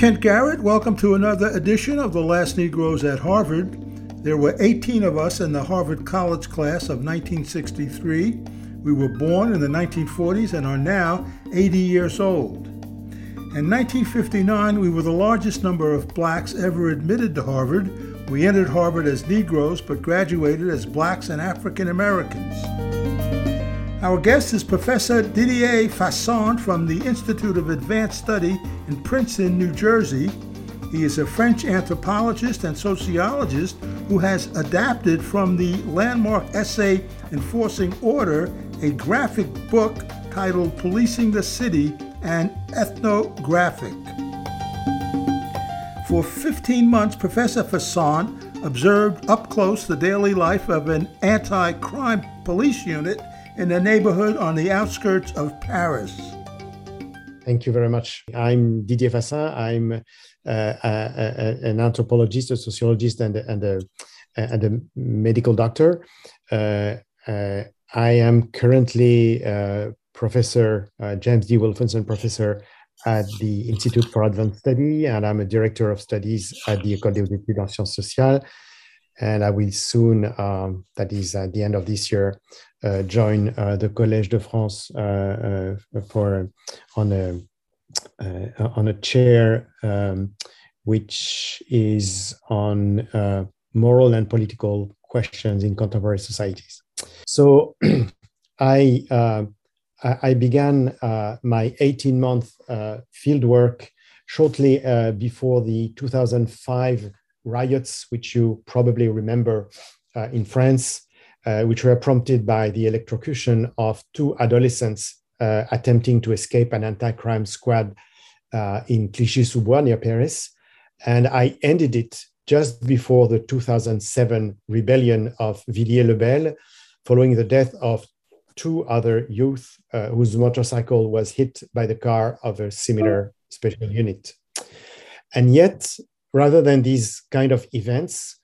Kent Garrett. Welcome to another edition of The Last Negroes at Harvard. There were 18 of us in the Harvard College class of 1963. We were born in the 1940s and are now 80 years old. In 1959, we were the largest number of blacks ever admitted to Harvard. We entered Harvard as Negroes but graduated as blacks and African Americans. Our guest is Professor Didier Fassin from the Institute of Advanced Study in Princeton, New Jersey. He is a French anthropologist and sociologist who has adapted from the landmark essay Enforcing Order a graphic book titled Policing the City and Ethnographic. For 15 months, Professor Fassin observed up close the daily life of an anti crime police unit in a neighborhood on the outskirts of Paris. Thank you very much. I'm Didier Fassin. I'm uh, a, a, an anthropologist, a sociologist, and, and, a, and a medical doctor. Uh, uh, I am currently uh, Professor uh, James D. Wolfensohn Professor at the Institute for Advanced Study, and I'm a Director of Studies at the École des études en sciences sociales. And I will soon, um, that is at the end of this year, uh, join uh, the Collège de France uh, for on a on a chair um, which is on moral and political questions in contemporary societies. So I I began uh, my 18 month uh, field work shortly uh, before the 2005 riots, which you probably remember in France, uh, which were prompted by the electrocution of two adolescents uh, attempting to escape an anti crime squad uh, in Clichy sous Bois near Paris. And I ended it just before the 2007 rebellion of Villiers le Bel, following the death of two other youth uh, whose motorcycle was hit by the car of a similar special unit. And yet, rather than these kind of events,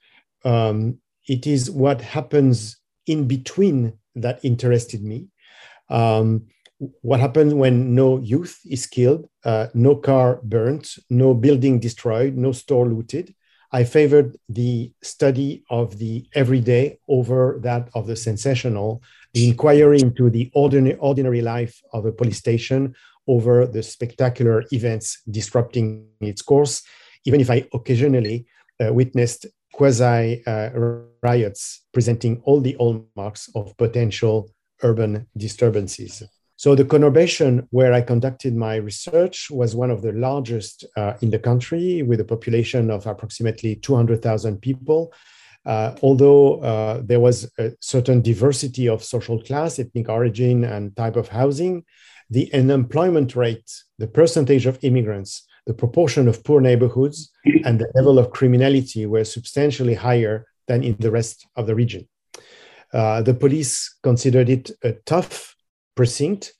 um, it is what happens in between that interested me. Um, what happens when no youth is killed, uh, no car burnt, no building destroyed, no store looted? I favored the study of the everyday over that of the sensational, the inquiry into the ordinary, ordinary life of a police station over the spectacular events disrupting its course, even if I occasionally uh, witnessed quasi uh, riots presenting all the hallmarks of potential urban disturbances. So the conurbation where I conducted my research was one of the largest uh, in the country with a population of approximately 200,000 people. Uh, although uh, there was a certain diversity of social class, ethnic origin, and type of housing, the unemployment rate, the percentage of immigrants, the proportion of poor neighborhoods and the level of criminality were substantially higher than in the rest of the region. Uh, the police considered it a tough precinct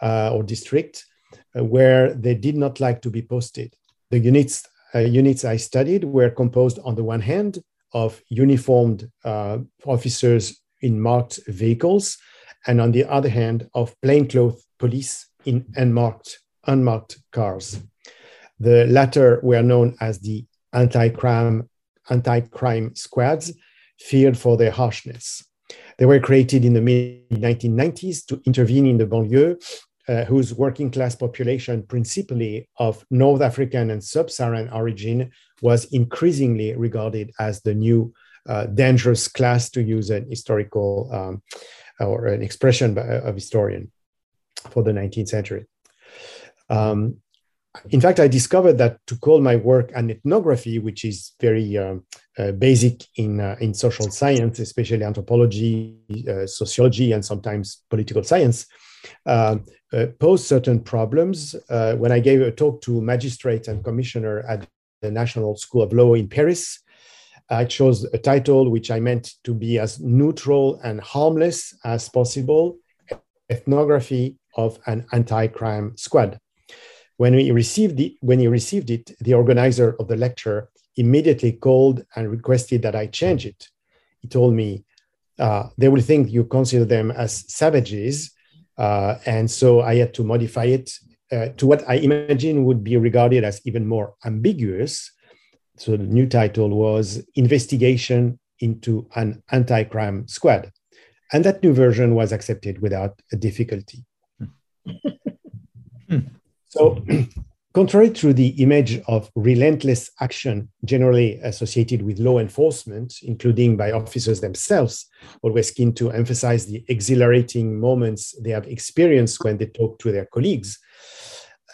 uh, or district uh, where they did not like to be posted. The units, uh, units I studied were composed, on the one hand, of uniformed uh, officers in marked vehicles, and on the other hand, of plainclothes police in unmarked, unmarked cars. The latter were known as the anti-crime, anti-crime squads, feared for their harshness. They were created in the mid 1990s to intervene in the banlieue, uh, whose working class population, principally of North African and sub Saharan origin, was increasingly regarded as the new uh, dangerous class, to use an historical um, or an expression of historian for the 19th century. Um, in fact, I discovered that to call my work an ethnography, which is very uh, uh, basic in, uh, in social science, especially anthropology, uh, sociology, and sometimes political science, um, uh, posed certain problems. Uh, when I gave a talk to magistrate and commissioner at the National School of Law in Paris, I chose a title which I meant to be as neutral and harmless as possible ethnography of an anti crime squad. When we received the, when he received it, the organizer of the lecture immediately called and requested that I change it. He told me uh, they will think you consider them as savages, uh, and so I had to modify it uh, to what I imagine would be regarded as even more ambiguous. So the new title was Investigation into an Anti Crime Squad. And that new version was accepted without difficulty. So, contrary to the image of relentless action generally associated with law enforcement, including by officers themselves, always keen to emphasize the exhilarating moments they have experienced when they talk to their colleagues,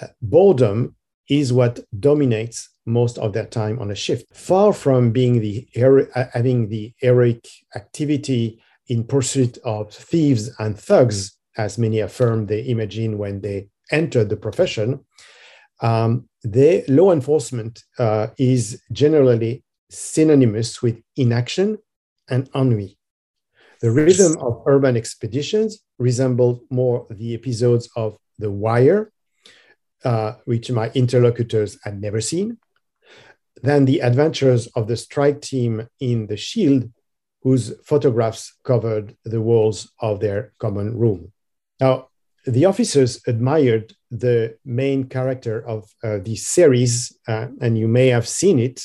uh, boredom is what dominates most of their time on a shift. Far from being the uh, having the heroic activity in pursuit of thieves and thugs, as many affirm they imagine when they entered the profession, um, the law enforcement uh, is generally synonymous with inaction and ennui. The rhythm of urban expeditions resembled more the episodes of The Wire, uh, which my interlocutors had never seen, than the adventures of the strike team in The Shield, whose photographs covered the walls of their common room. Now, the officers admired the main character of uh, the series, uh, and you may have seen it.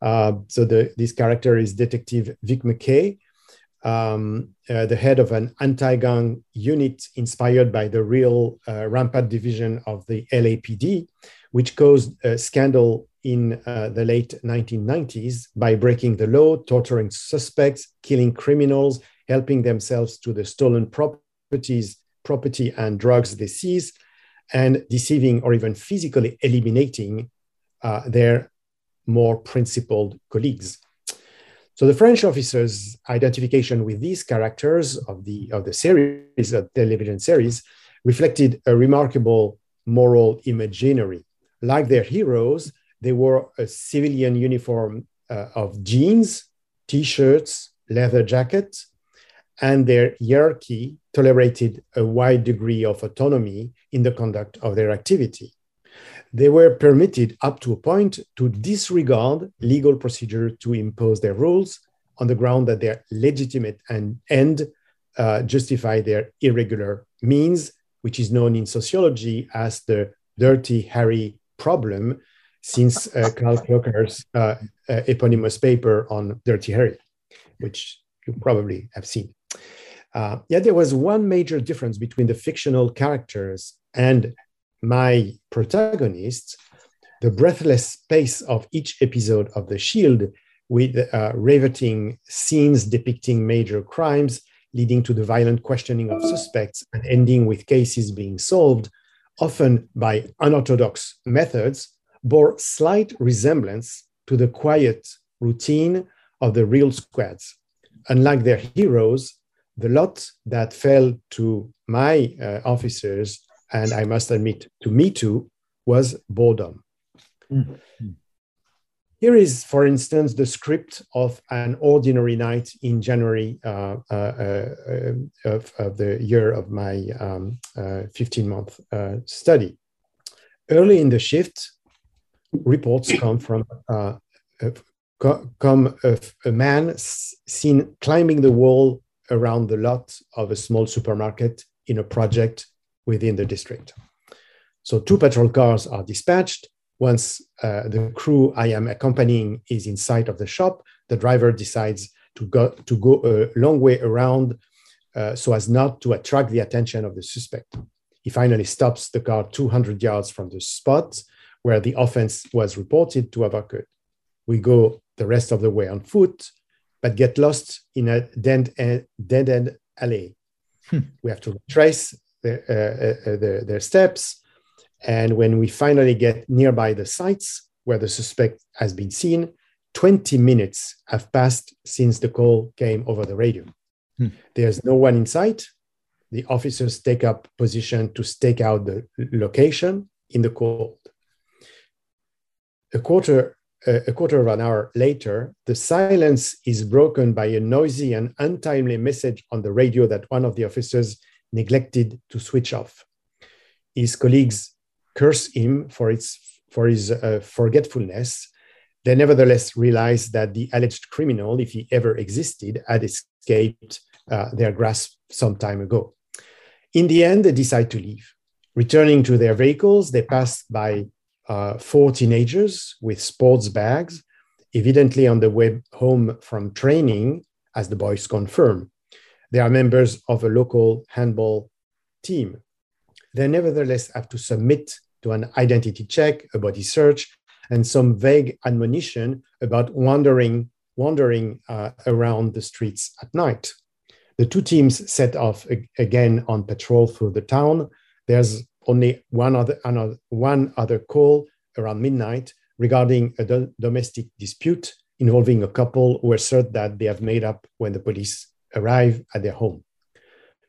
Uh, so the, this character is Detective Vic Mackey, um, uh, the head of an anti-gang unit inspired by the real uh, rampart division of the LAPD, which caused a scandal in uh, the late 1990s by breaking the law, torturing suspects, killing criminals, helping themselves to the stolen properties, property and drugs they seize, and deceiving or even physically eliminating uh, their more principled colleagues. So the French officers' identification with these characters of the of the series, the television series, reflected a remarkable moral imaginary. Like their heroes, they wore a civilian uniform uh, of jeans, t-shirts, leather jackets, and their hierarchy tolerated a wide degree of autonomy in the conduct of their activity. They were permitted up to a point to disregard legal procedure to impose their rules on the ground that their legitimate and end uh, justify their irregular means, which is known in sociology as the dirty Harry problem, since uh, Carl Klockars' uh, uh, eponymous paper on Dirty Harry, which you probably have seen. Uh, yet there was one major difference between the fictional characters and my protagonists, the breathless pace of each episode of The Shield, with uh, riveting scenes depicting major crimes, leading to the violent questioning of suspects and ending with cases being solved, often by unorthodox methods, bore slight resemblance to the quiet routine of the real squads. Unlike their heroes, the lot that fell to my uh, officers and I must admit to me too, was boredom. Mm-hmm. Here is, for instance, the script of an ordinary night in January uh, uh, uh, of, of, the year of my um, 15 month uh, study. Early in the shift, reports come from uh, come of a man seen climbing the wall around the lot of a small supermarket in a project within the district. So two patrol cars are dispatched. Once uh, the crew I am accompanying is inside of the shop, the driver decides to go, to go a long way around uh, so as not to attract the attention of the suspect. He finally stops the car 200 yards from the spot where the offense was reported to have occurred. We go the rest of the way on foot, but get lost in a dead end, dead end alley. Hmm. We have to trace their, uh, uh, uh, their, their steps. And when we finally get nearby the sites where the suspect has been seen, 20 minutes have passed since the call came over the radio. Hmm. There's no one in sight. The officers take up position to stake out the location in the cold. A quarter, a quarter of an hour later, the silence is broken by a noisy and untimely message on the radio that one of the officers neglected to switch off. His colleagues curse him for, its, for his uh, forgetfulness. They nevertheless realize that the alleged criminal, if he ever existed, had escaped uh, their grasp some time ago. In the end, they decide to leave. Returning to their vehicles, they pass by uh, four teenagers with sports bags, evidently on the way home from training, as the boys confirm. They are members of a local handball team. They nevertheless have to submit to an identity check, a body search, and some vague admonition about wandering, wandering uh, around the streets at night. The two teams set off again on patrol through the town. There's only one other, another, one other call around midnight regarding a do domestic dispute involving a couple who assert that they have made up when the police arrive at their home.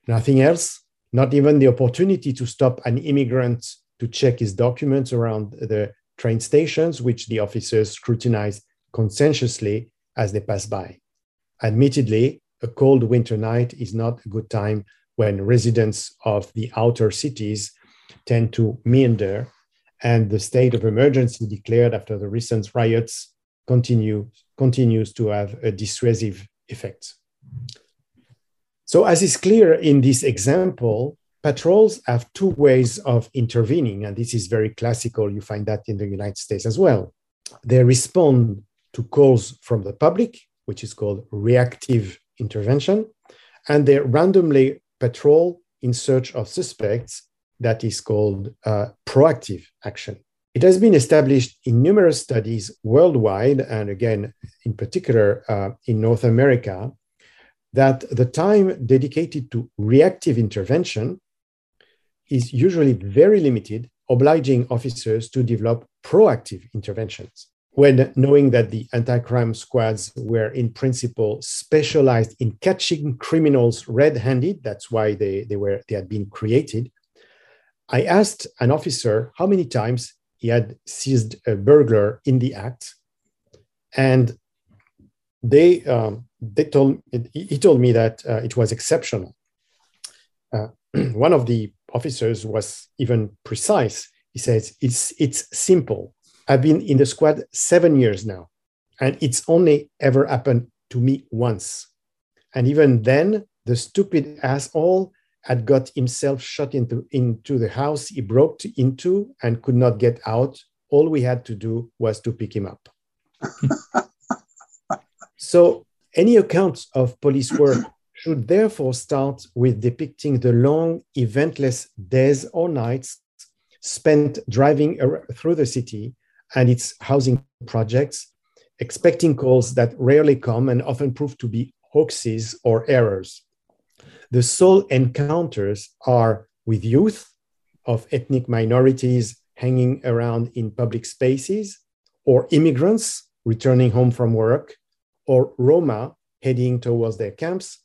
Nothing else, not even the opportunity to stop an immigrant to check his documents around the train stations, which the officers scrutinize conscientiously as they pass by. Admittedly, a cold winter night is not a good time when residents of the outer cities tend to meander, and the state of emergency declared after the recent riots continue, continues to have a dissuasive effect. So, as is clear in this example, patrols have two ways of intervening, and this is very classical. You find that in the United States as well. They respond to calls from the public, which is called reactive intervention, and they randomly patrol in search of suspects, that is called uh, proactive action. It has been established in numerous studies worldwide, and again, in particular uh, in North America, that the time dedicated to reactive intervention is usually very limited, obliging officers to develop proactive interventions. When knowing that the anti crime squads were in principle specialized in catching criminals red handed, that's why they, they, were, they had been created, I asked an officer how many times he had seized a burglar in the act. And they um, they told he told me that uh, it was exceptional. Uh, one of the officers was even precise. He says it's it's simple. I've been in the squad seven years now, and it's only ever happened to me once. And even then, the stupid asshole had got himself shut into, into the house he broke into and could not get out. All we had to do was to pick him up. so any account of police work should therefore start with depicting the long, eventless days or nights spent driving through the city and its housing projects, expecting calls that rarely come and often prove to be hoaxes or errors. The sole encounters are with youth of ethnic minorities hanging around in public spaces, or immigrants returning home from work, or Roma heading towards their camps,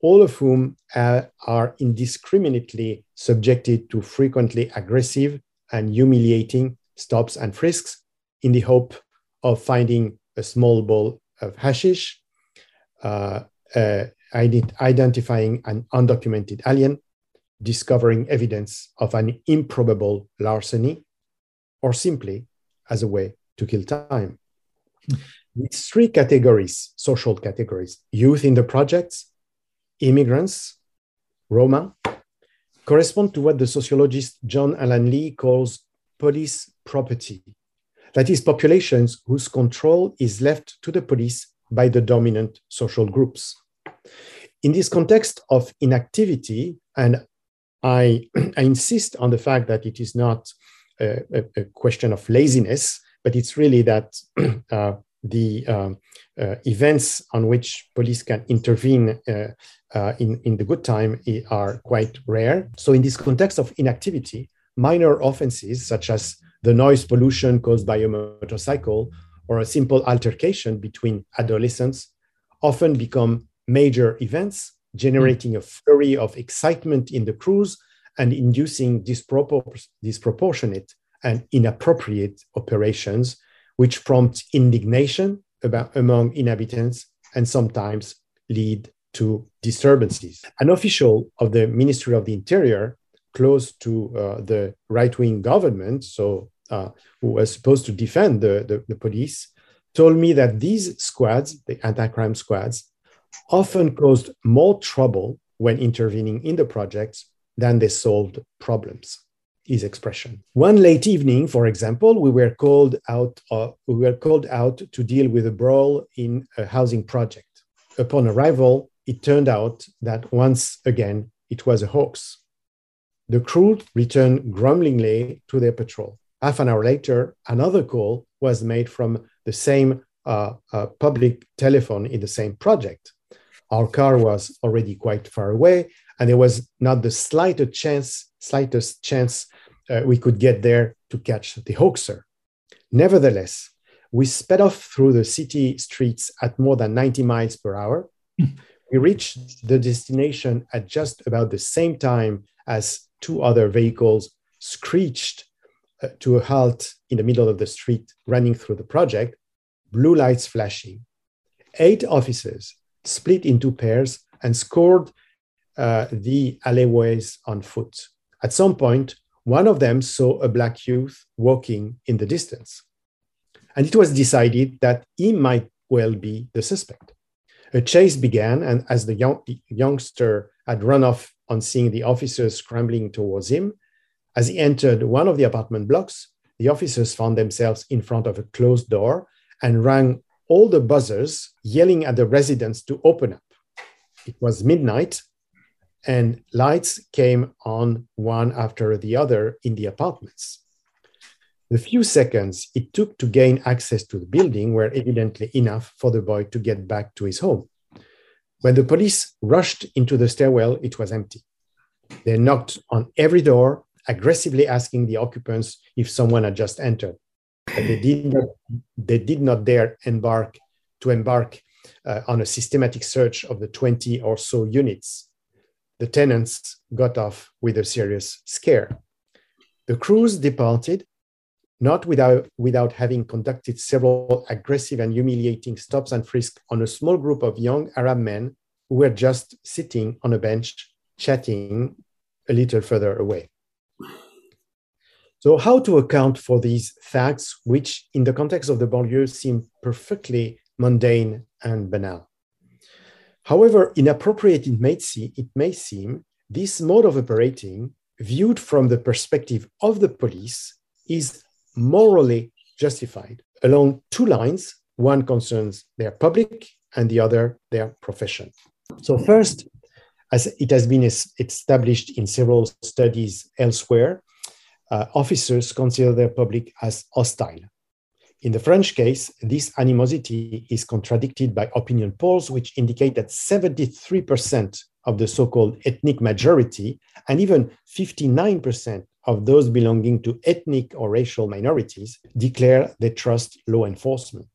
all of whom are indiscriminately subjected to frequently aggressive and humiliating stops and frisks in the hope of finding a small ball of hashish, uh, uh, ident identifying an undocumented alien, discovering evidence of an improbable larceny, or simply as a way to kill time. These three categories, social categories, youth in the projects, immigrants, Roma, correspond to what the sociologist John Alan Lee calls police property. That is, populations whose control is left to the police by the dominant social groups. In this context of inactivity, and I, I insist on the fact that it is not a, a, question of laziness, but it's really that uh, the um, uh, events on which police can intervene uh, uh, in, in the good time are quite rare. So, in this context of inactivity, minor offenses such as the noise pollution caused by a motorcycle or a simple altercation between adolescents often become major events, generating a flurry of excitement in the crews and inducing dispropor- disproportionate and inappropriate operations which prompt indignation about, among inhabitants and sometimes lead to disturbances. An official of the Ministry of the Interior, close to uh, the right wing government, so uh, who was supposed to defend the, the, the police, told me that these squads, the anti crime squads, often caused more trouble when intervening in the projects than they solved problems. his expression. One late evening, for example, we were called out. Uh, we were called out to deal with a brawl in a housing project. Upon arrival, it turned out that once again it was a hoax. The crew returned grumblingly to their patrol. Half an hour later, another call was made from the same uh, uh, public telephone in the same project. Our car was already quite far away, and there was not the slightest chance, slightest chance uh, we could get there to catch the hoaxer. Nevertheless, we sped off through the city streets at more than 90 miles per hour. we reached the destination at just about the same time as two other vehicles screeched uh, to a halt in the middle of the street running through the project, blue lights flashing. Eight officers split into pairs and scored uh, the alleyways on foot. At some point, one of them saw a black youth walking in the distance. And it was decided that he might well be the suspect. A chase began, and as the young, youngster had run off on seeing the officers scrambling towards him, as he entered one of the apartment blocks, the officers found themselves in front of a closed door and rang all the buzzers, yelling at the residents to open up. It was midnight, and lights came on one after the other in the apartments. The few seconds it took to gain access to the building were evidently enough for the boy to get back to his home. When the police rushed into the stairwell, it was empty. They knocked on every door, aggressively asking the occupants if someone had just entered. They did not, they did not dare embark to embark uh, on a systematic search of the 20 or so units the tenants got off with a serious scare. The crews departed, not without, without having conducted several aggressive and humiliating stops and frisks on a small group of young Arab men who were just sitting on a bench chatting a little further away. So, how to account for these facts, which in the context of the banlieue seem perfectly mundane and banal? However inappropriate it may, see, it may seem, this mode of operating, viewed from the perspective of the police, is morally justified along two lines. One concerns their public and the other their profession. So, first, as it has been established in several studies elsewhere, uh, officers consider their public as hostile. In the French case, this animosity is contradicted by opinion polls, which indicate that 73% of the so called ethnic majority and even 59% of those belonging to ethnic or racial minorities declare they trust law enforcement,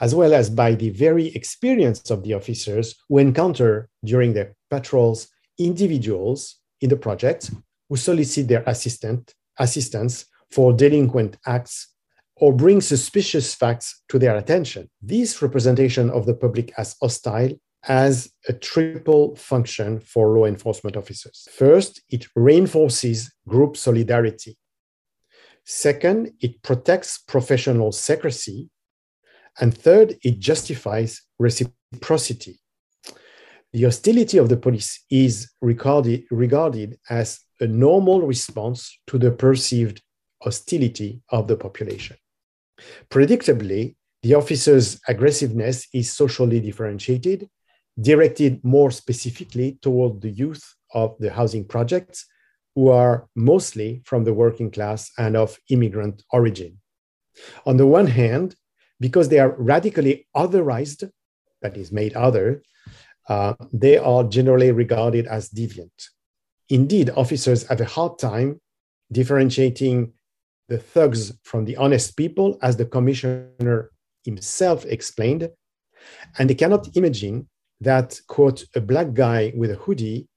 as well as by the very experience of the officers who encounter during their patrols individuals in the project who solicit their assistant, assistance for delinquent acts or bring suspicious facts to their attention. This representation of the public as hostile has a triple function for law enforcement officers. First, it reinforces group solidarity. Second, it protects professional secrecy. And third, it justifies reciprocity. The hostility of the police is regarded, regarded as a normal response to the perceived hostility of the population. Predictably, the officer's aggressiveness is socially differentiated, directed more specifically toward the youth of the housing projects, who are mostly from the working class and of immigrant origin. On the one hand, because they are radically otherized, that is, made other, uh, they are generally regarded as deviant. Indeed, officers have a hard time differentiating the thugs from the honest people, as the commissioner himself explained. And they cannot imagine that, quote, a black guy with a hoodie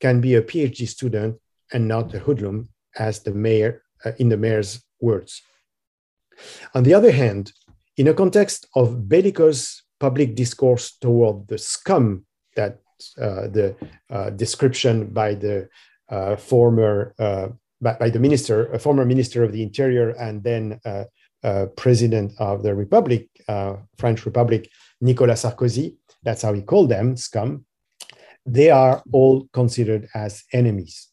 can be a PhD student and not a hoodlum, as the mayor, uh, in the mayor's words. On the other hand, in a context of bellicose public discourse toward the scum that the uh, description by the uh, former uh, by, by, the minister, a former minister of the interior, and then uh, uh, president of the Republic, uh, French Republic, Nicolas Sarkozy. That's how he called them, scum. They are all considered as enemies.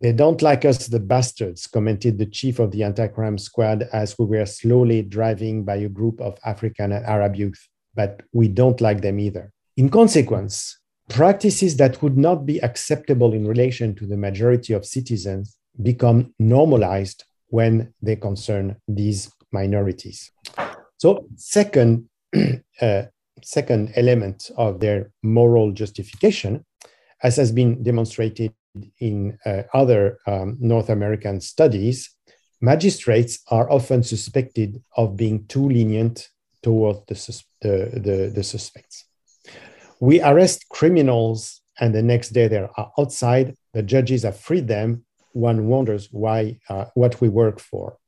They don't like us, the bastards, commented the chief of the anti crime squad as we were slowly driving by a group of African and Arab youth, but we don't like them either. In consequence, practices that would not be acceptable in relation to the majority of citizens become normalized when they concern these minorities. So, second, uh, second element of their moral justification, as has been demonstrated in uh, other um, North American studies, magistrates are often suspected of being too lenient toward the, sus- the, the, the suspects. We arrest criminals, and the next day they are outside. The judges have freed them. One wonders why, uh, what we work for.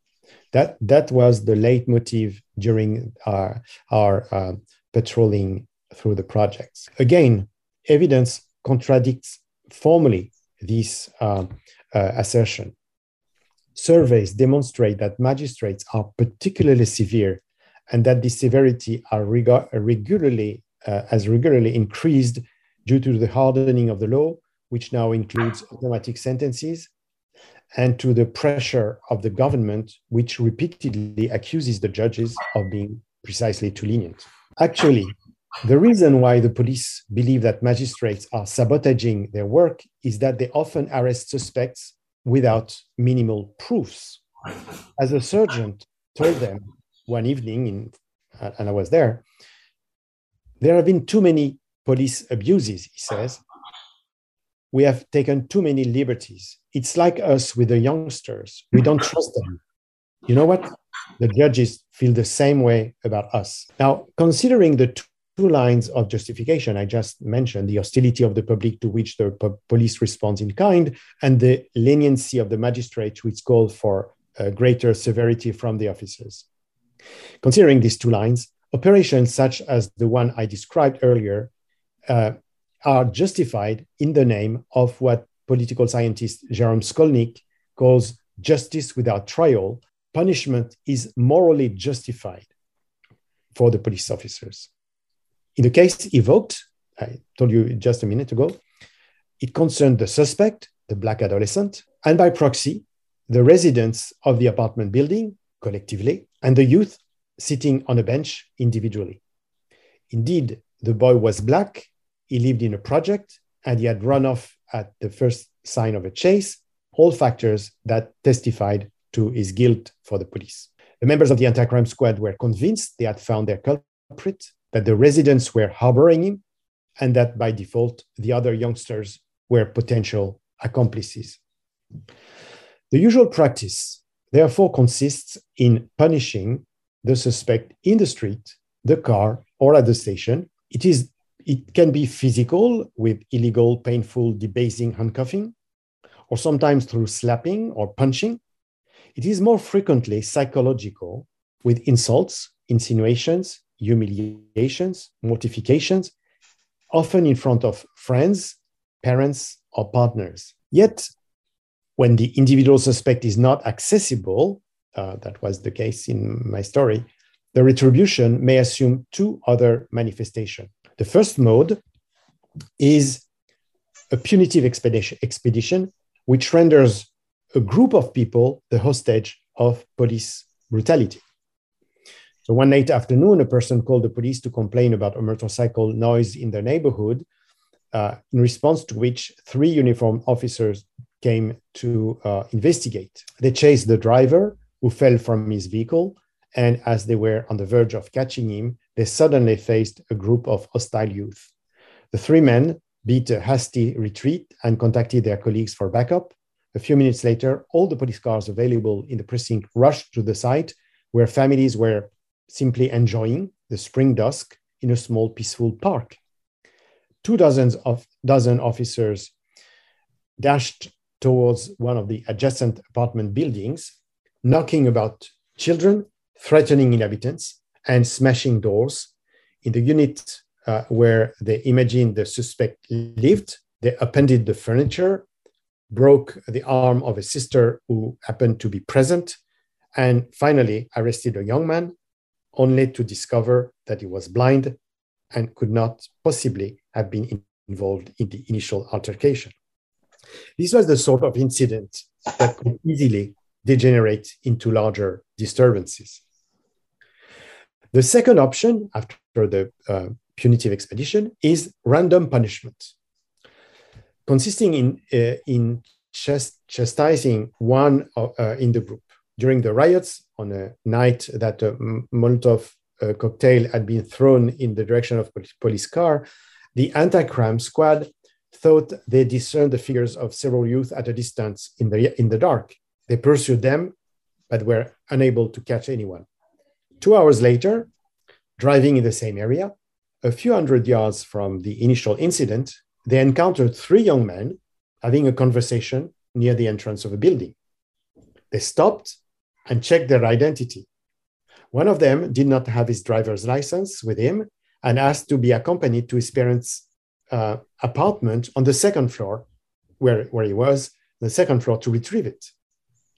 That, that was the leitmotif during our, our uh, patrolling through the projects. Again, evidence contradicts formally this uh, uh, assertion. Surveys demonstrate that magistrates are particularly severe and that the severity are reg- regularly uh, has regularly increased due to the hardening of the law, which now includes automatic sentences, and to the pressure of the government, which repeatedly accuses the judges of being precisely too lenient. Actually, the reason why the police believe that magistrates are sabotaging their work is that they often arrest suspects without minimal proofs. As a sergeant told them one evening, in, and I was there, there have been too many police abuses, he says. We have taken too many liberties. It's like us with the youngsters. We don't trust them. You know what? The judges feel the same way about us. Now, considering the two lines of justification I just mentioned the hostility of the public to which the po- police responds in kind, and the leniency of the magistrate, to which call for uh, greater severity from the officers. Considering these two lines, operations such as the one I described earlier uh, are justified in the name of what political scientist Jerome Skolnick calls justice without trial. Punishment is morally justified for the police officers. In the case evoked, I told you just a minute ago, it concerned the suspect, the black adolescent, and by proxy, the residents of the apartment building collectively, and the youth sitting on a bench individually. Indeed, the boy was black, he lived in a project, and he had run off at the first sign of a chase, all factors that testified to his guilt for the police. The members of the anti crime squad were convinced they had found their culprit that the residents were harboring him, and that by default, the other youngsters were potential accomplices. The usual practice, therefore, consists in punishing the suspect in the street, the car, or at the station. It, is, it can be physical with illegal, painful, debasing handcuffing, or sometimes through slapping or punching. It is more frequently psychological with insults, insinuations, humiliations, mortifications, often in front of friends, parents, or partners. Yet, when the individual suspect is not accessible, uh, that was the case in my story, the retribution may assume two other manifestations. The first mode is a punitive expedition, expedition, which renders a group of people the hostage of police brutality. So one late afternoon, a person called the police to complain about a motorcycle noise in their neighborhood, uh, in response to which three uniformed officers came to uh, investigate. They chased the driver, who fell from his vehicle, and as they were on the verge of catching him, they suddenly faced a group of hostile youth. The three men beat a hasty retreat and contacted their colleagues for backup. A few minutes later, all the police cars available in the precinct rushed to the site where families were simply enjoying the spring dusk in a small peaceful park. Two dozens of dozen officers dashed towards one of the adjacent apartment buildings, knocking about children, threatening inhabitants, and smashing doors. In the unit uh, where they imagined the suspect lived, they appended the furniture, broke the arm of a sister who happened to be present, and finally arrested a young man only to discover that he was blind and could not possibly have been involved in the initial altercation. This was the sort of incident that could easily degenerate into larger disturbances. The second option, after the uh, punitive expedition, is random punishment, consisting in, uh, in chastising one uh, in the group. During the riots, on a night that a Molotov uh, cocktail had been thrown in the direction of police car, the anti-crime squad thought they discerned the figures of several youth at a distance in the, in the dark. They pursued them, but were unable to catch anyone. Two hours later, driving in the same area, a few hundred yards from the initial incident, they encountered three young men having a conversation near the entrance of a building. They stopped and checked their identity. One of them did not have his driver's license with him and asked to be accompanied to his parents' uh, apartment on the second floor, where, where he was, the second floor to retrieve it.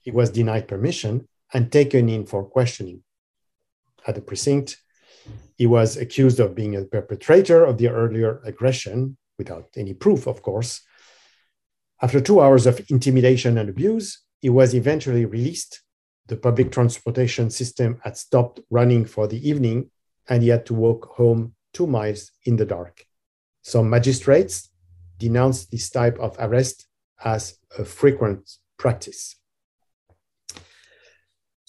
He was denied permission and taken in for questioning. At the precinct, he was accused of being a perpetrator of the earlier aggression, without any proof, of course. After two hours of intimidation and abuse, he was eventually released. The public transportation system had stopped running for the evening, and he had to walk home two miles in the dark. Some magistrates denounced this type of arrest as a frequent practice.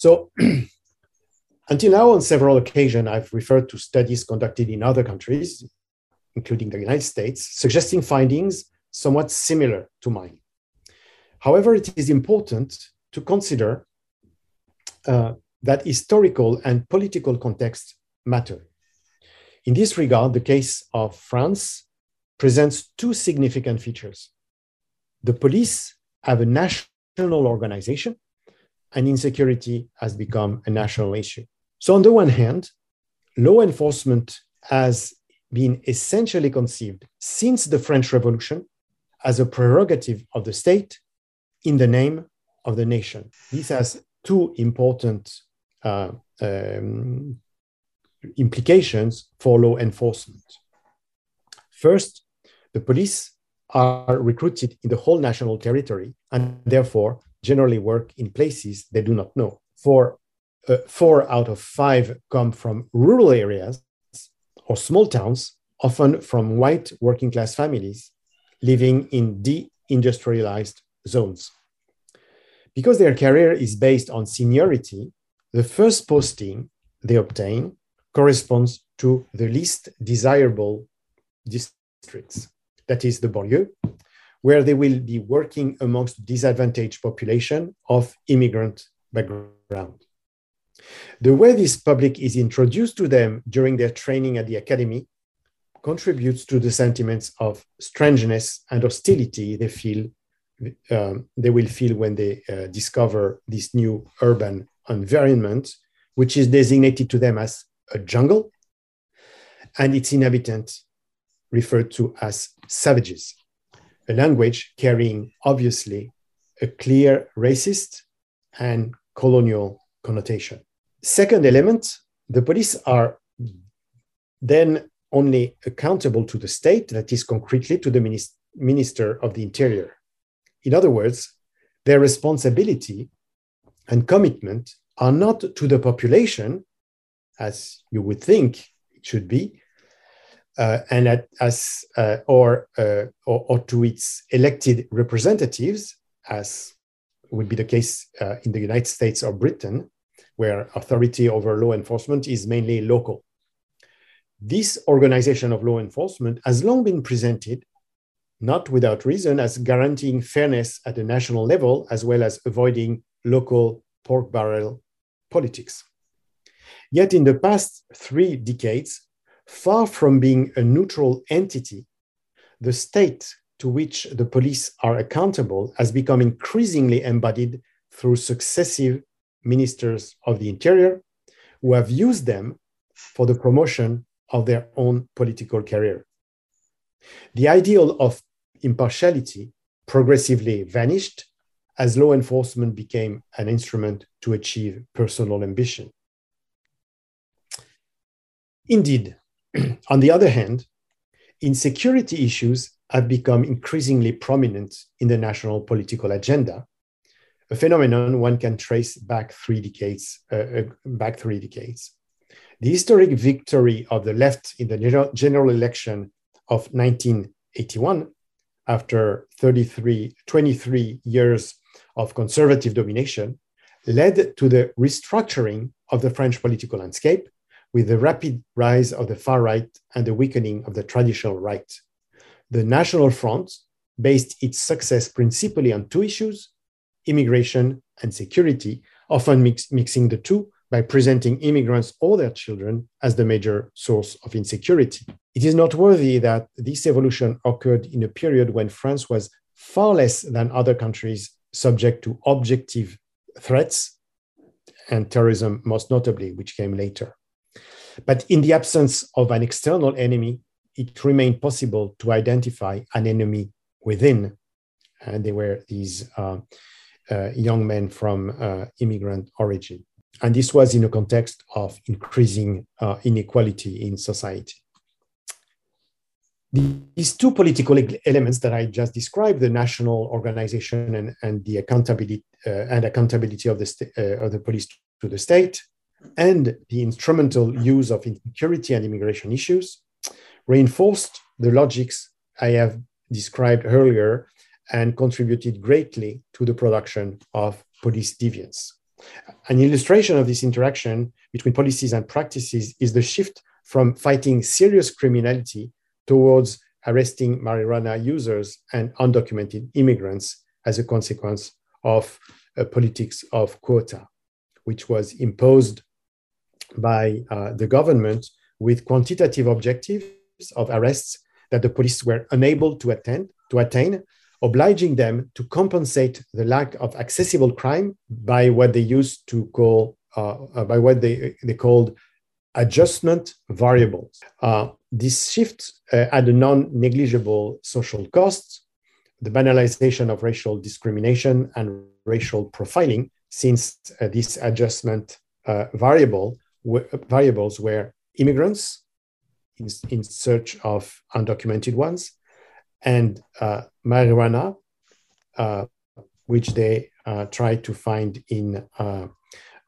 So, until now, on several occasions, I've referred to studies conducted in other countries, including the United States, suggesting findings somewhat similar to mine. However, it is important to consider uh, that historical and political context matter. In this regard, the case of France presents two significant features. The police have a national organization, and insecurity has become a national issue. So, on the one hand, law enforcement has been essentially conceived since the French Revolution as a prerogative of the state in the name of the nation. This has two important uh, um, implications for law enforcement. First, the police are recruited in the whole national territory and therefore generally work in places they do not know. For uh, four out of five come from rural areas or small towns, often from white working class families living in deindustrialized zones. Because their career is based on seniority, the first posting they obtain corresponds to the least desirable districts, that is the banlieue, where they will be working amongst disadvantaged population of immigrant background. The way this public is introduced to them during their training at the academy contributes to the sentiments of strangeness and hostility they feel um, they will feel when they uh, discover this new urban environment, which is designated to them as a jungle, and its inhabitants referred to as savages, a language carrying obviously a clear racist and colonial connotation. Second element, the police are then only accountable to the state, that is concretely to the Minister of the Interior. In other words, their responsibility and commitment are not to the population, as you would think it should be, uh, and at, as uh, or, uh, or, or to its elected representatives, as would be the case uh, in the United States or Britain, where authority over law enforcement is mainly local. This organization of law enforcement has long been presented, not without reason, as guaranteeing fairness at the national level, as well as avoiding local pork barrel politics. Yet in the past three decades, far from being a neutral entity, the state to which the police are accountable has become increasingly embodied through successive ministers of the interior who have used them for the promotion of their own political career. The ideal of impartiality progressively vanished as law enforcement became an instrument to achieve personal ambition. Indeed, on the other hand, insecurity issues have become increasingly prominent in the national political agenda, a phenomenon one can trace back three decades. Uh, uh back three decades. The historic victory of the left in the general election of 1981, after 33, 23 years of conservative domination, led to the restructuring of the French political landscape with the rapid rise of the far right and the weakening of the traditional right. The National Front based its success principally on two issues immigration and security, often mix, mixing the two by presenting immigrants or their children as the major source of insecurity. It is noteworthy that this evolution occurred in a period when France was far less than other countries subject to objective threats and terrorism, most notably, which came later. But in the absence of an external enemy, it remained possible to identify an enemy within. And they were these uh, uh, young men from uh, immigrant origin. And this was in a context of increasing uh, inequality in society. These two political elements that I just described, the national organization and, and the accountability uh, and accountability of the, uh, of the police to the state, and the instrumental use of insecurity and immigration issues, reinforced the logics I have described earlier and contributed greatly to the production of police deviance. An illustration of this interaction between policies and practices is the shift from fighting serious criminality towards arresting marijuana users and undocumented immigrants as a consequence of a politics of quota, which was imposed by uh, the government with quantitative objectives of arrests that the police were unable to, attend, to attain obliging them to compensate the lack of accessible crime by what they used to call, uh, uh, by what they, they called adjustment variables. Uh, this shift uh, had a non negligible social cost, the banalization of racial discrimination and racial profiling, since uh, this adjustment uh, variable variables were immigrants in, in search of undocumented ones and uh, marijuana, uh, which they uh, try to find in uh,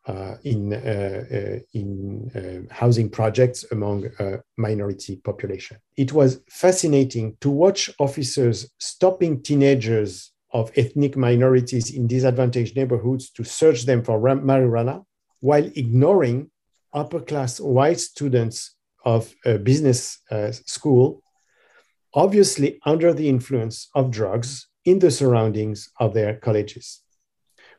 uh, in uh, in housing projects among minority population. It was fascinating to watch officers stopping teenagers of ethnic minorities in disadvantaged neighborhoods to search them for marijuana while ignoring upper class white students of a business uh, school obviously under the influence of drugs in the surroundings of their colleges.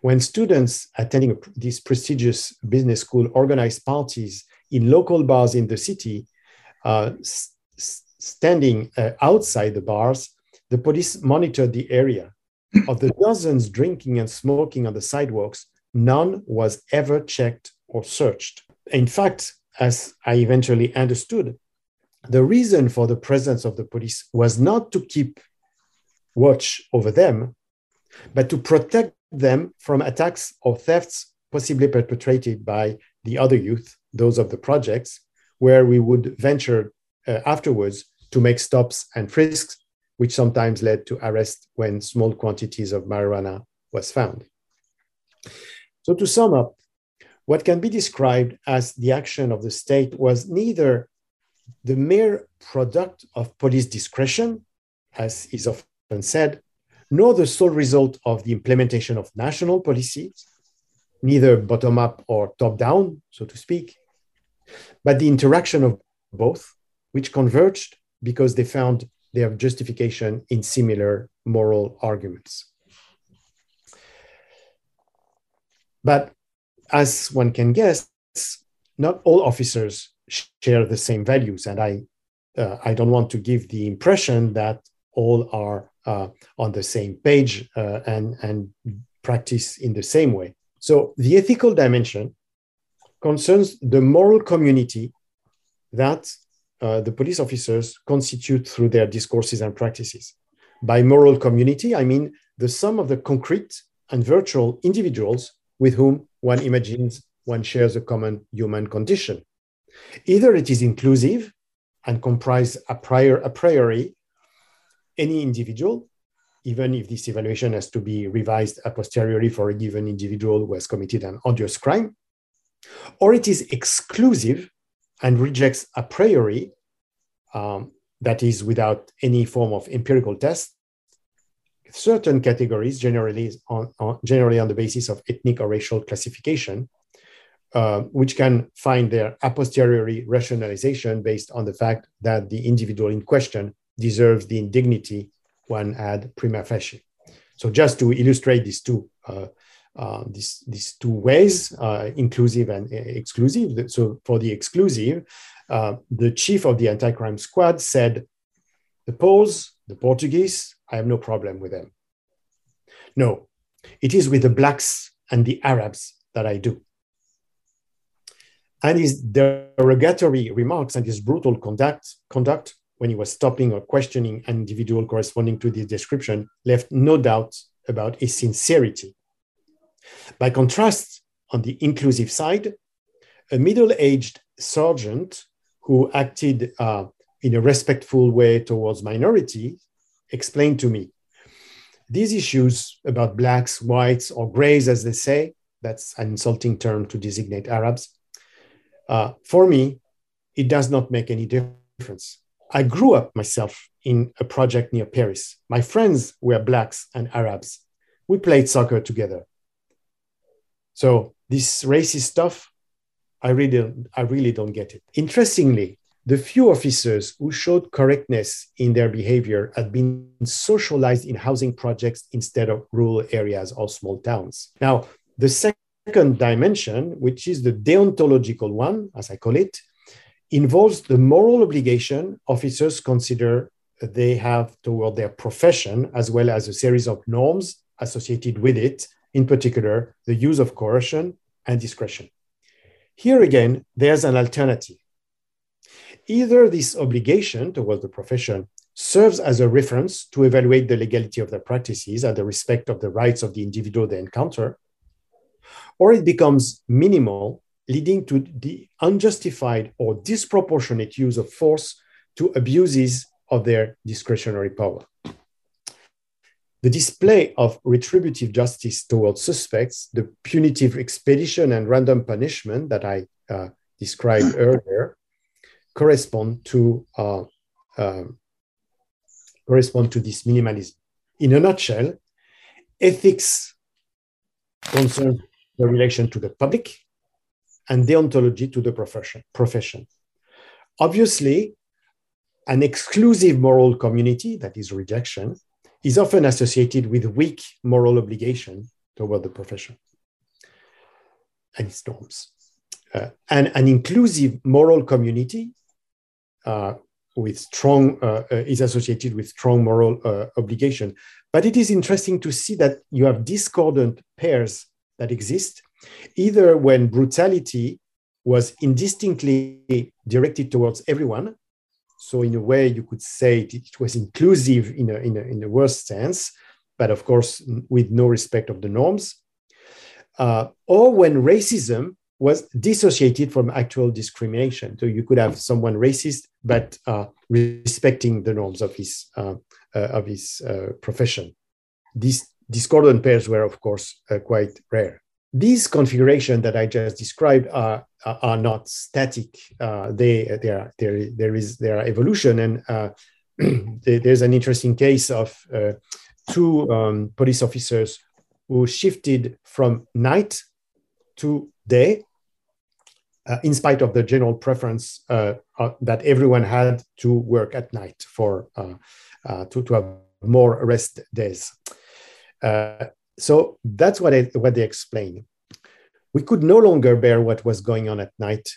When students attending this prestigious business school organized parties in local bars in the city, uh, standing uh, outside the bars, the police monitored the area. of the dozens drinking and smoking on the sidewalks, none was ever checked or searched. In fact, as I eventually understood, the reason for the presence of the police was not to keep watch over them, but to protect them from attacks or thefts possibly perpetrated by the other youth, those of the projects, where we would venture uh, afterwards to make stops and frisks, which sometimes led to arrest when small quantities of marijuana was found. So to sum up, what can be described as the action of the state was neither the mere product of police discretion, as is often said, nor the sole result of the implementation of national policies, neither bottom up or top down, so to speak, but the interaction of both, which converged because they found their justification in similar moral arguments. But as one can guess, not all officers share the same values. And I, uh, I don't want to give the impression that all are uh, on the same page uh, and, and practice in the same way. So the ethical dimension concerns the moral community that uh, the police officers constitute through their discourses and practices. By moral community, I mean the sum of the concrete and virtual individuals with whom one imagines one shares a common human condition. Either it is inclusive and comprise a, prior, a priori any individual, even if this evaluation has to be revised a posteriori for a given individual who has committed an odious crime, or it is exclusive and rejects a priori, um, that is, without any form of empirical test, certain categories, generally on, on, generally on the basis of ethnic or racial classification, uh, which can find their a posteriori rationalization based on the fact that the individual in question deserves the indignity one had prima facie. So just to illustrate these two, uh, uh, these, these two ways, uh, inclusive and exclusive. So for the exclusive, uh, the chief of the anti-crime squad said, the Poles, the Portuguese, I have no problem with them. No, it is with the blacks and the Arabs that I do. And his derogatory remarks and his brutal conduct, conduct when he was stopping or questioning an individual corresponding to this description left no doubt about his sincerity. By contrast, on the inclusive side, a middle aged sergeant who acted uh, in a respectful way towards minorities explained to me these issues about blacks, whites, or grays, as they say, that's an insulting term to designate Arabs. Uh, for me, it does not make any difference. I grew up myself in a project near Paris. My friends were blacks and Arabs. We played soccer together. So this racist stuff, I really, I really don't get it. Interestingly, the few officers who showed correctness in their behavior had been socialized in housing projects instead of rural areas or small towns. Now, the second dimension, which is the deontological one, as I call it, involves the moral obligation officers consider they have toward their profession, as well as a series of norms associated with it, in particular, the use of coercion and discretion. Here again, there's an alternative. Either this obligation towards the profession serves as a reference to evaluate the legality of their practices and the respect of the rights of the individual they encounter, or it becomes minimal leading to the unjustified or disproportionate use of force to abuses of their discretionary power. The display of retributive justice towards suspects, the punitive expedition and random punishment that I uh, described earlier, correspond to uh, uh, correspond to this minimalism. In a nutshell, ethics concerns the relation to the public and deontology to the profession. profession. Obviously, an exclusive moral community, that is rejection, is often associated with weak moral obligation toward the profession and its norms. Uh, and an inclusive moral community with strong uh, uh is associated with strong moral uh, obligation. But it is interesting to see that you have discordant pairs that exist either when brutality was indistinctly directed towards everyone. So, in a way, you could say it, was inclusive in a, in, a, in a worse sense, but of course, with no respect of the norms. Uh, or when racism was dissociated from actual discrimination. So you could have someone racist, but uh, respecting the norms of his, uh, uh, of his uh, profession. These discordant pairs were, of course, uh, quite rare these configurations that I just described are, are not static. They, they are, there, there is their evolution. And there's an interesting case of uh, two um, police officers who shifted from night to day uh, in spite of the general preference uh, uh, that everyone had to work at night for to, to have more rest days so that's what, I, what they explain. We could no longer bear what was going on at night,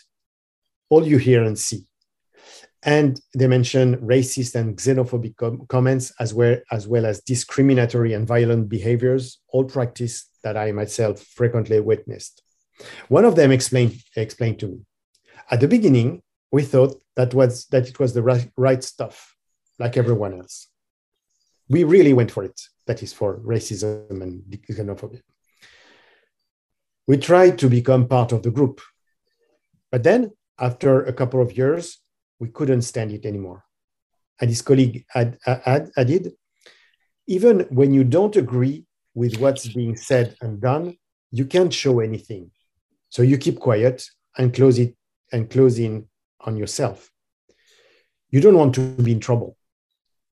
all you hear and see. And they mention racist and xenophobic com- comments as well, as well as discriminatory and violent behaviors, all practice that I myself frequently witnessed. One of them explained, explained to me. At the beginning, we thought that was that it was the right, right stuff, like everyone else. We really went for it that is for racism and xenophobia. We tried to become part of the group. But then, after a couple of years, we couldn't stand it anymore. and his colleague added, even when you don't agree with what's being said and done, you can't show anything. So you keep quiet and close it and close in on yourself. You don't want to be in trouble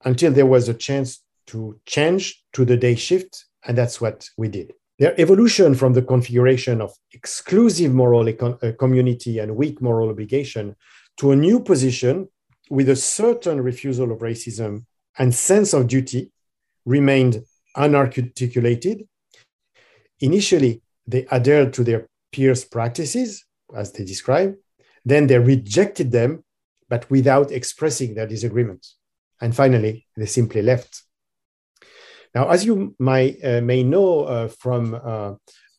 until there was a chance to change to the day shift. And that's what we did. Their evolution from the configuration of exclusive moral econ- uh, community and weak moral obligation to a new position with a certain refusal of racism and sense of duty remained unarticulated. Initially, they adhered to their peers' practices, as they describe. Then they rejected them, but without expressing their disagreement. And finally, they simply left. Now, as you might, uh, may know uh, from uh,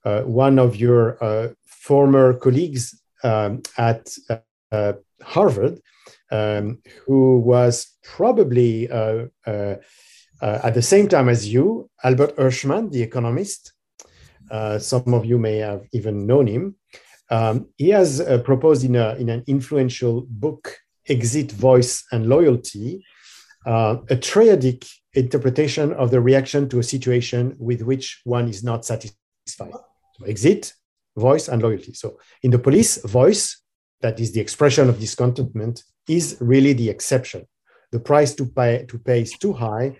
uh one of your uh, former colleagues um, at uh, Harvard, um, who was probably at the same time as you, Albert Hirschman, the economist. Some of you may have even known him. Um, he has proposed in, a, in an influential book, Exit, Voice, and Loyalty, uh, a triadic interpretation of the reaction to a situation with which one is not satisfied. So exit, voice, and loyalty. So in the police, voice, that is the expression of discontentment, is really the exception. The price to pay, to pay is too high,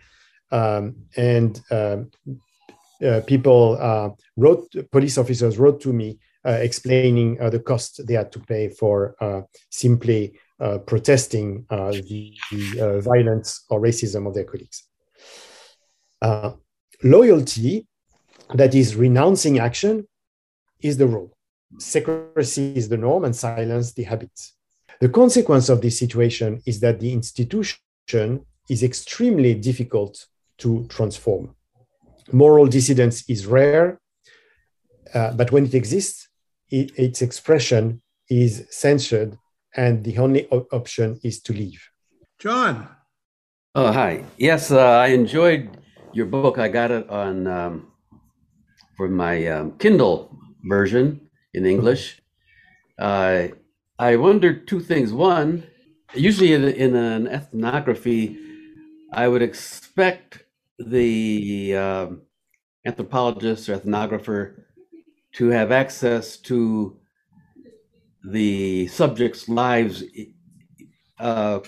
um, and um, uh, people uh, wrote, police officers wrote to me uh, explaining uh, the cost they had to pay for uh, simply uh, protesting uh, the, the uh, violence or racism of their colleagues. loyalty, that is renouncing action, is the rule. Secrecy is the norm and silence the habit. The consequence of this situation is that the institution is extremely difficult to transform. Moral dissidence is rare, uh, but when it exists, it, its expression is censored and the only option is to leave. John. Oh, hi. Yes, uh, I enjoyed your book. I got it on um, for my um, Kindle version in English. Uh, I wondered two things. One, usually in, in an ethnography, I would expect the uh, anthropologist or ethnographer to have access to the subjects' lives uh,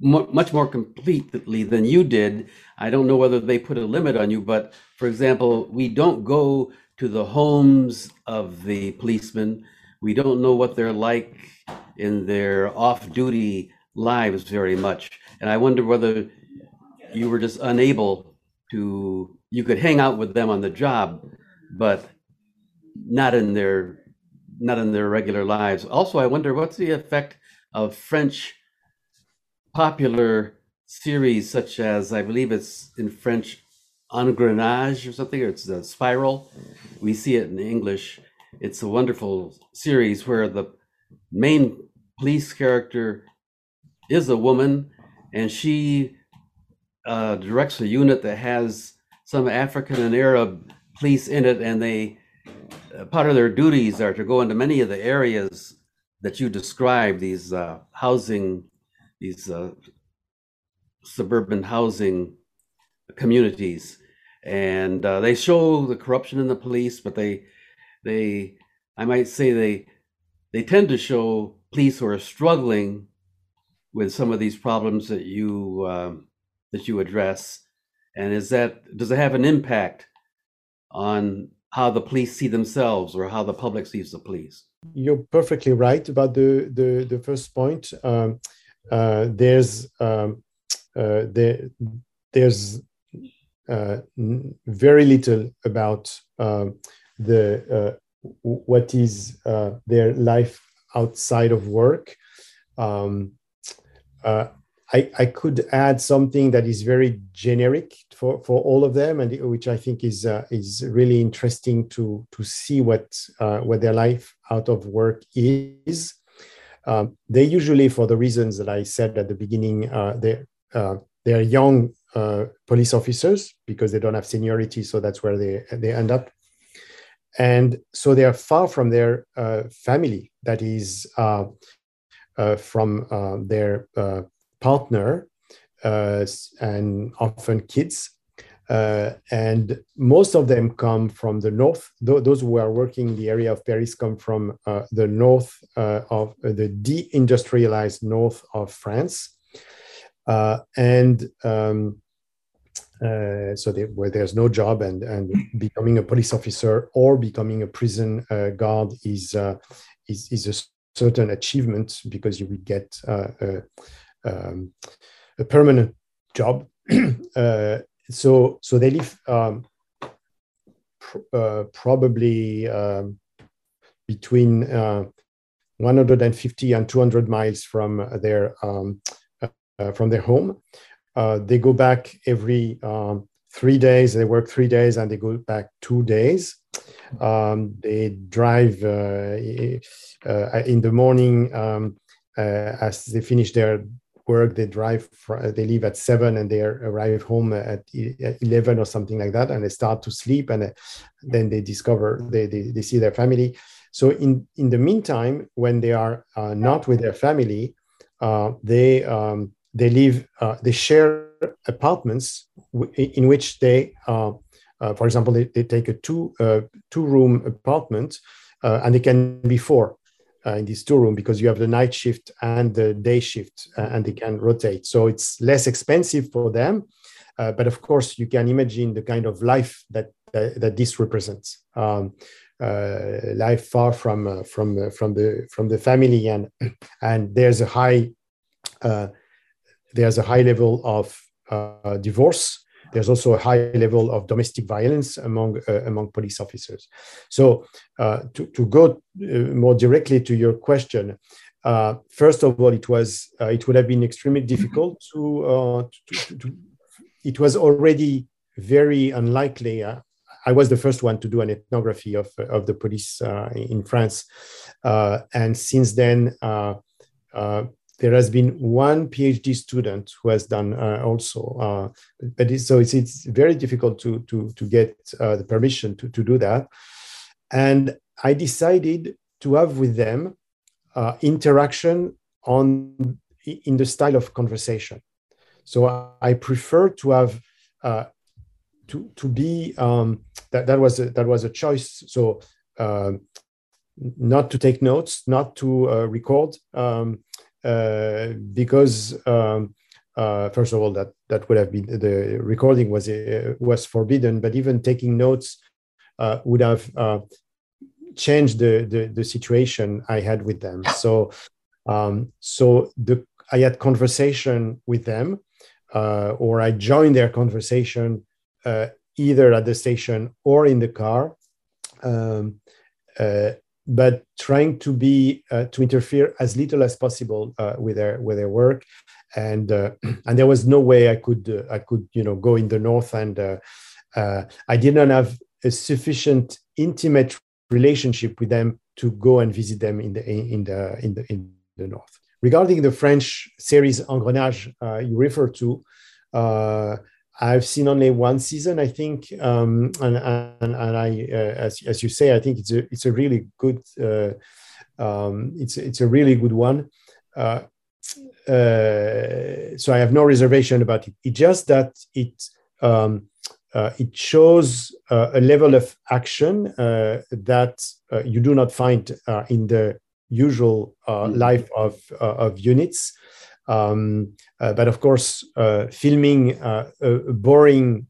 much more completely than you did. I don't know whether they put a limit on you, but for example, we don't go to the homes of the policemen. We don't know what they're like in their off duty lives very much. And I wonder whether you were just unable to, you could hang out with them on the job, but not in their not in their regular lives. Also, I wonder what's the effect of French popular series such as I believe it's in French Engrenage or something, or it's a spiral. We see it in English. It's a wonderful series where the main police character is a woman and she uh, directs a unit that has some African and Arab police in it, and they uh, part of their duties are to go into many of the areas that you describe, these uh, housing, these uh, suburban housing communities, and uh, they show the corruption in the police, but they, they, I might say they, they tend to show police who are struggling with some of these problems that you um, that you address, and is that does it have an impact on how the police see themselves or how the public sees the police. You're perfectly right about the the, the first point. Um, uh, there's um, uh, there, there's uh, very little about um, the uh, what is uh, their life outside of work. Um, uh, I, I could add something that is very generic for, for all of them, and which I think is uh, is really interesting to to see what uh, what their life out of work is. Um, they usually, for the reasons that I said at the beginning, uh, they uh, they're young uh, police officers because they don't have seniority, so that's where they they end up, and so they are far from their uh, family. That is. from their partner uh, and often kids. Uh, and most of them come from the north. Th- those who are working in the area of Paris come from uh, the north uh, of uh, the deindustrialized north of France. and um, so they, where there's no job and, and becoming a police officer or becoming a prison guard is, is, is a certain achievement because you will get um, a permanent job. uh, so so they live um, pr- uh, probably um, between uh, 150 and 200 miles from their um, uh, from their home. Uh, they go back every um, three days. They work three days and they go back two days. Um, they drive uh, in the morning um, as they finish their work they drive they leave at seven and they arrive home at 11 or something like that and they start to sleep and uh, then they discover they, they, they see their family. So in in the meantime when they are uh, not with their family uh, they um, they live uh, they share apartments in which they uh, uh, for example they, they take a two two room apartment and they can be four uh, in this two room because you have the night shift and the day shift uh, and they can rotate. So it's less expensive for them. Uh, but of course, you can imagine the kind of life that that this represents. Um, uh, life far from uh, from uh, from the from the family and and there's a high there's a high level of divorce there's also a high level of domestic violence among uh, among police officers. So uh, to, to go uh, more directly to your question, uh, first of all, it was uh, it would have been extremely difficult to, uh, to, to, it was already very unlikely. I was the first one to do an ethnography of, of the police in France, and since then there has been one PhD student who has done uh, also, uh, but it's, so it's, it's very difficult to to to get uh, the permission to to do that. And I decided to have with them uh, interaction on in the style of conversation. So I prefer to have uh, to to be um, that that was a, that was a choice. So. Um, not to take notes, not to uh, record, um, uh, because um, uh, first of all, that that would have been the recording was uh, was forbidden, but even taking notes would have changed the, the, the situation I had with them. So um, so the I had conversation with them, or I joined their conversation either at the station or in the car. Um, uh, but trying to be uh, to interfere as little as possible uh, with their with their work. And uh, and there was no way i could uh, i could you know go in the north and uh, uh, i did not have a sufficient intimate relationship with them to go and visit them in the in the in the in the north. Regarding the french series engrenage you refer to I've seen only one season, I think, um, and, and, and I, uh, as, as you say, I think it's a it's a really good uh, um, it's it's a really good one. Uh, uh so I have no reservation about it. It's just that it um, uh, it shows uh, a level of action that you do not find in the usual mm-hmm. life of of units. Um, but of course, uh, filming uh, boring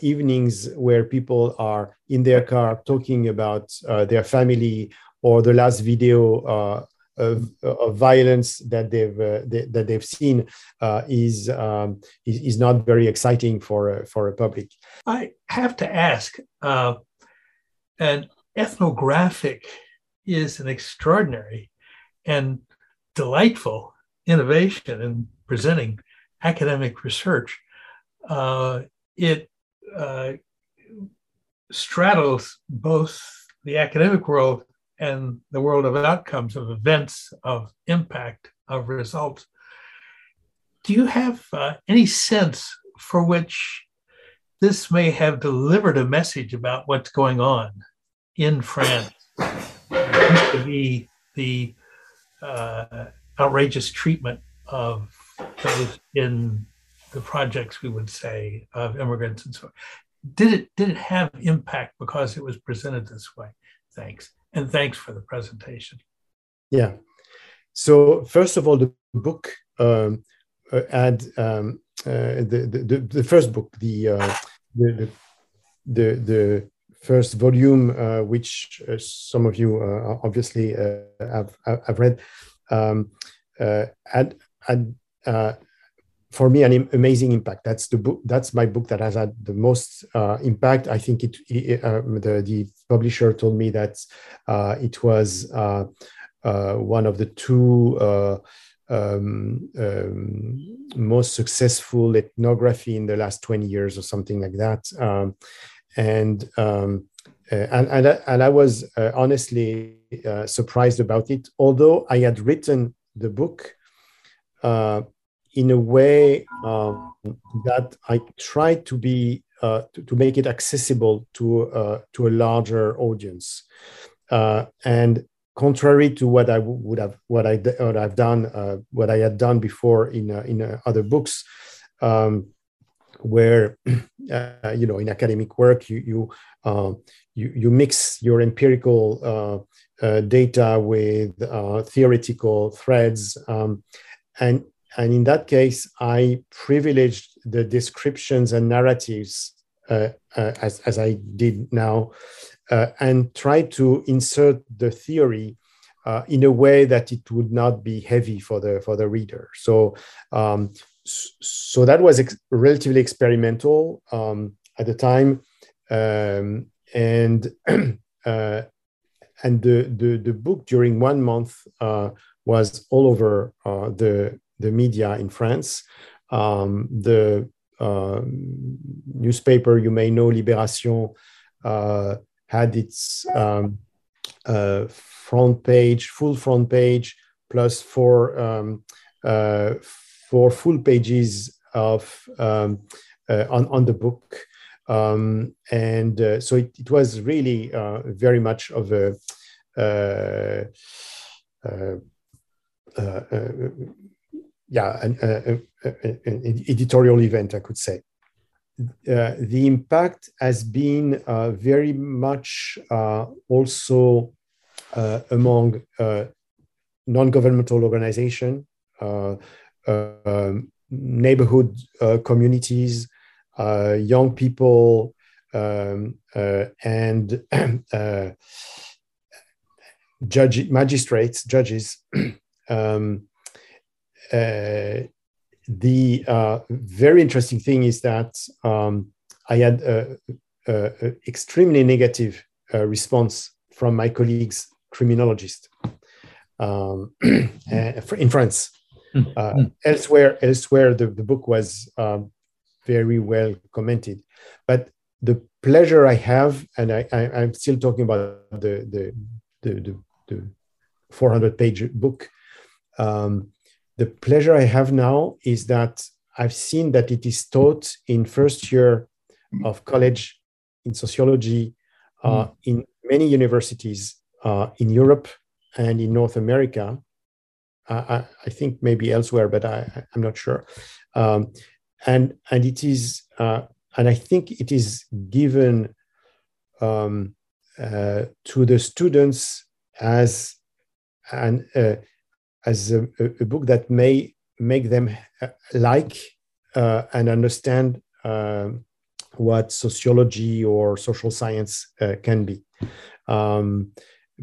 evenings where people are in their car talking about their family or the last video of, of, violence that they've uh, they, that they've seen uh, is, um, is, is not very exciting for for a public. I have to ask, uh, an ethnographic is an extraordinary and delightful innovation in presenting academic research, uh, it uh, straddles both the academic world and the world of outcomes, of events, of impact, of results. Do you have uh, any sense for which this may have delivered a message about what's going on in France? to be the uh, outrageous treatment of those in the projects we would say of immigrants and so on. Did it did it have impact because it was presented this way? Thanks. And thanks for the presentation. Yeah. So first of all, the book um, uh, had um, uh, the, the, the first book, the uh, the, the the first volume, uh, which uh, some of you uh, obviously have have read, um, had for me an amazing impact. That's the book. That's my book that has had the most uh, impact. I think it. it uh, the the publisher told me that uh, it was uh, uh, one of the two uh, um, um, most successful ethnography in the last twenty years or something like that. Um, and um, and and and I was honestly surprised about it. Although I had written the book in a way um, that I try to be uh, to, to, make it accessible to uh, to a larger audience. Uh, and contrary to what I would have what I what I've done uh, what I had done before in uh, in uh, other books, um, where you know in academic work you you you, you mix your empirical data with theoretical threads. Um, and and in that case, I privileged the descriptions and narratives uh, uh, as, as I did now, uh, and tried to insert the theory uh, in a way that it would not be heavy for the for the reader. So, um, so that was ex- relatively experimental um, at the time, um, and uh, and the, the the book during one month uh, was all over the the media in France. Um, the uh, newspaper you may know, Libération, uh, had its um, uh, front page, full front page, plus four um, uh, four full pages of um, uh, on on the book. Um, and uh, so it, it, was really very much of a uh, uh, uh, yeah, an, an, editorial event, I could say. Uh, the impact has been uh, very much uh, also uh, among uh, non-governmental organizations, uh, um, neighborhood communities, young people, um, and judge, magistrates, judges. um, uh, the uh, very interesting thing is that um, I had an extremely negative uh, response from my colleagues, criminologists, um, in France. Uh, elsewhere, elsewhere, the, the book was um, very well commented. But the pleasure I have, and I, am still talking about the the the, the, the 400 page book. Um, the pleasure I have now is that I've seen that it is taught in first year of college in sociology uh, mm. in many universities uh, in Europe and in North America. Uh, I, I, think maybe elsewhere, but I, am not sure. Um, and and it is uh, and I think it is given um, uh, to the students as an uh, as a, a, book that may make them uh, like uh, and understand uh, what sociology or social science uh, can be. Um,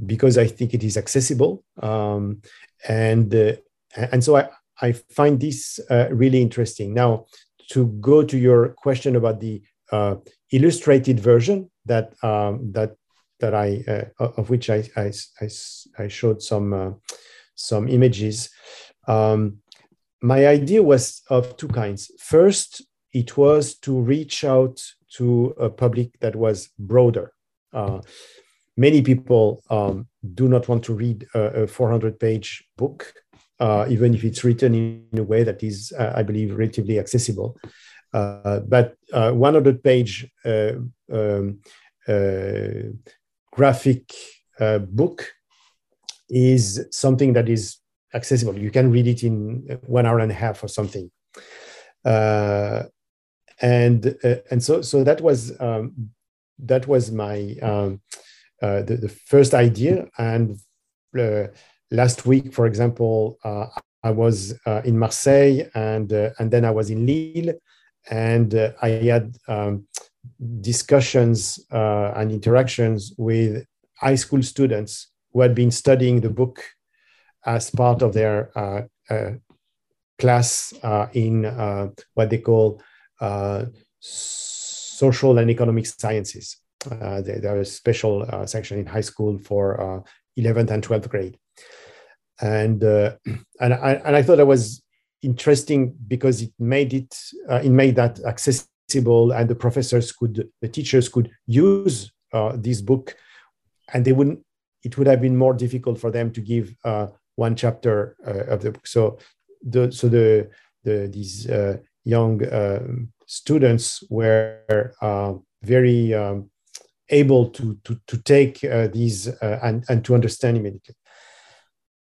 because I think it is accessible. Um, and, uh, and so I, I find this uh, really interesting. Now, to go to your question about the illustrated version that, um, that, that I, of which I, I, I, I showed some some images. Um, my idea was of two kinds. First, it was to reach out to a public that was broader. Uh, many people um, do not want to read a, a 400 page book, uh, even if it's written in a way that is, uh, I believe, relatively accessible. Uh, but 100 uh, page uh, um, graphic book is something that is accessible. You can read it in one hour and a half or something. Uh, and uh, and so so that was um, that was my um, uh, the, the first idea. And uh, last week, for example, uh, I was uh, in Marseille, and and then I was in Lille, and I had um, discussions and interactions with high school students who had been studying the book as part of their uh, uh, class uh, in what they call social and economic sciences. Uh, there, is a special uh, section in high school for uh, 11th and 12th grade. And, and, I, and I thought that was interesting because it made it, it made that accessible and the professors could, the teachers could use this book and they wouldn't, it would have been more difficult for them to give one chapter uh, of the book. So the so the the these uh, young um, students were uh, very um, able to to to take uh, these uh, and and to understand immediately.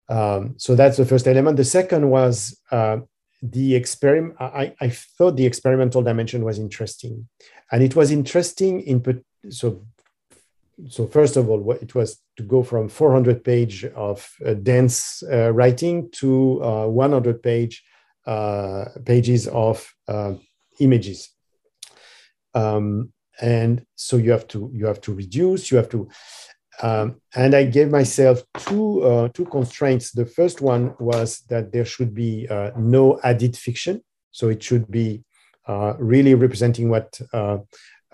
Um, so that's the first element. The second was uh, the experiment. I, I thought the experimental dimension was interesting, and it was interesting in so so first of all, it was to go from 400 page of uh, dense uh, writing to uh, 100 page uh, pages of uh, images. Um, and so you have to you have to reduce. You have to. Um, and I gave myself two uh, two constraints. The first one was that there should be no added fiction, so it should be really representing what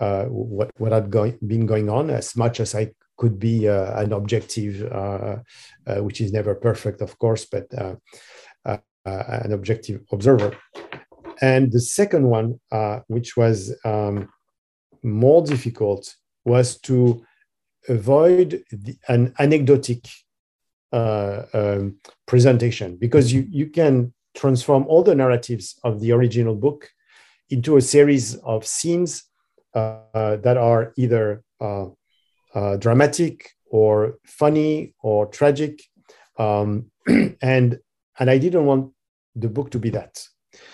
uh, what what had going, been going on as much as I could be uh, an objective, uh, uh which is never perfect, of course, but uh, an objective observer. And the second one, which was um, more difficult, was to avoid the, an anecdotic um, presentation because you you can transform all the narratives of the original book into a series of scenes that are either uh, uh, dramatic or funny or tragic, um, and and I didn't want the book to be that.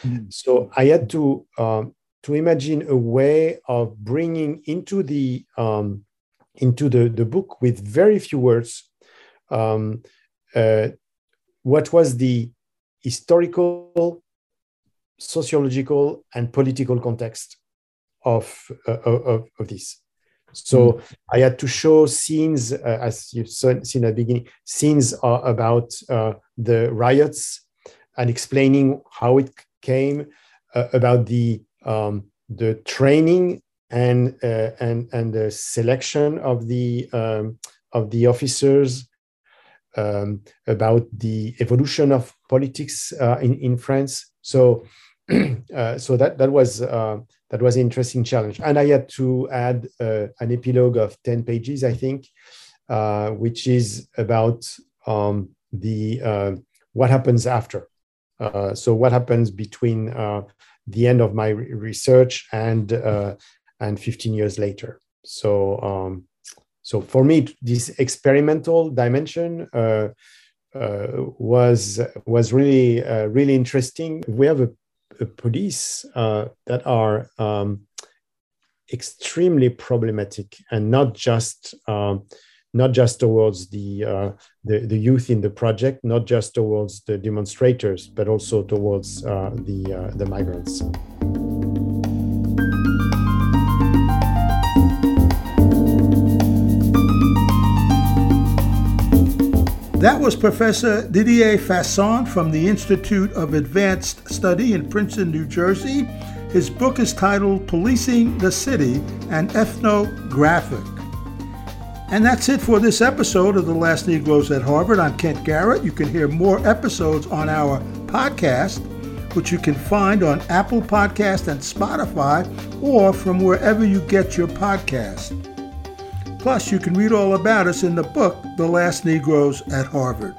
Mm-hmm. So I had to um, to imagine a way of bringing into the um, into the, the book with very few words um, uh, what was the historical, sociological, and political context of, uh, of, of this. So mm. I had to show scenes, uh, as you've seen at the beginning, scenes uh, about uh, the riots and explaining how it came, uh, about the um, the training and uh, and and the selection of the um, of the officers, um, about the evolution of politics in in France. So so that that was that was an interesting challenge. And I had to add uh, an epilogue of 10 pages, I think, uh, which is about um, the uh, what happens after. Uh, so what happens between uh, the end of my research and uh, and 15 years later. So um, so for me, this experimental dimension was was really really interesting. We have a police uh, that are um, extremely problematic and not just um, not just towards the, uh, the, the youth in the project, not just towards the demonstrators, but also towards uh, the uh, the migrants. That was Professor Didier Fassin from the Institute of Advanced Study in Princeton, New Jersey. His book is titled Policing the City and Ethnographic. And that's it for this episode of The Last Negroes at Harvard. I'm Kent Garrett. You can hear more episodes on our podcast, which you can find on Apple Podcast and Spotify or from wherever you get your podcast. Plus, you can read all about us in the book, The Last Negroes at Harvard.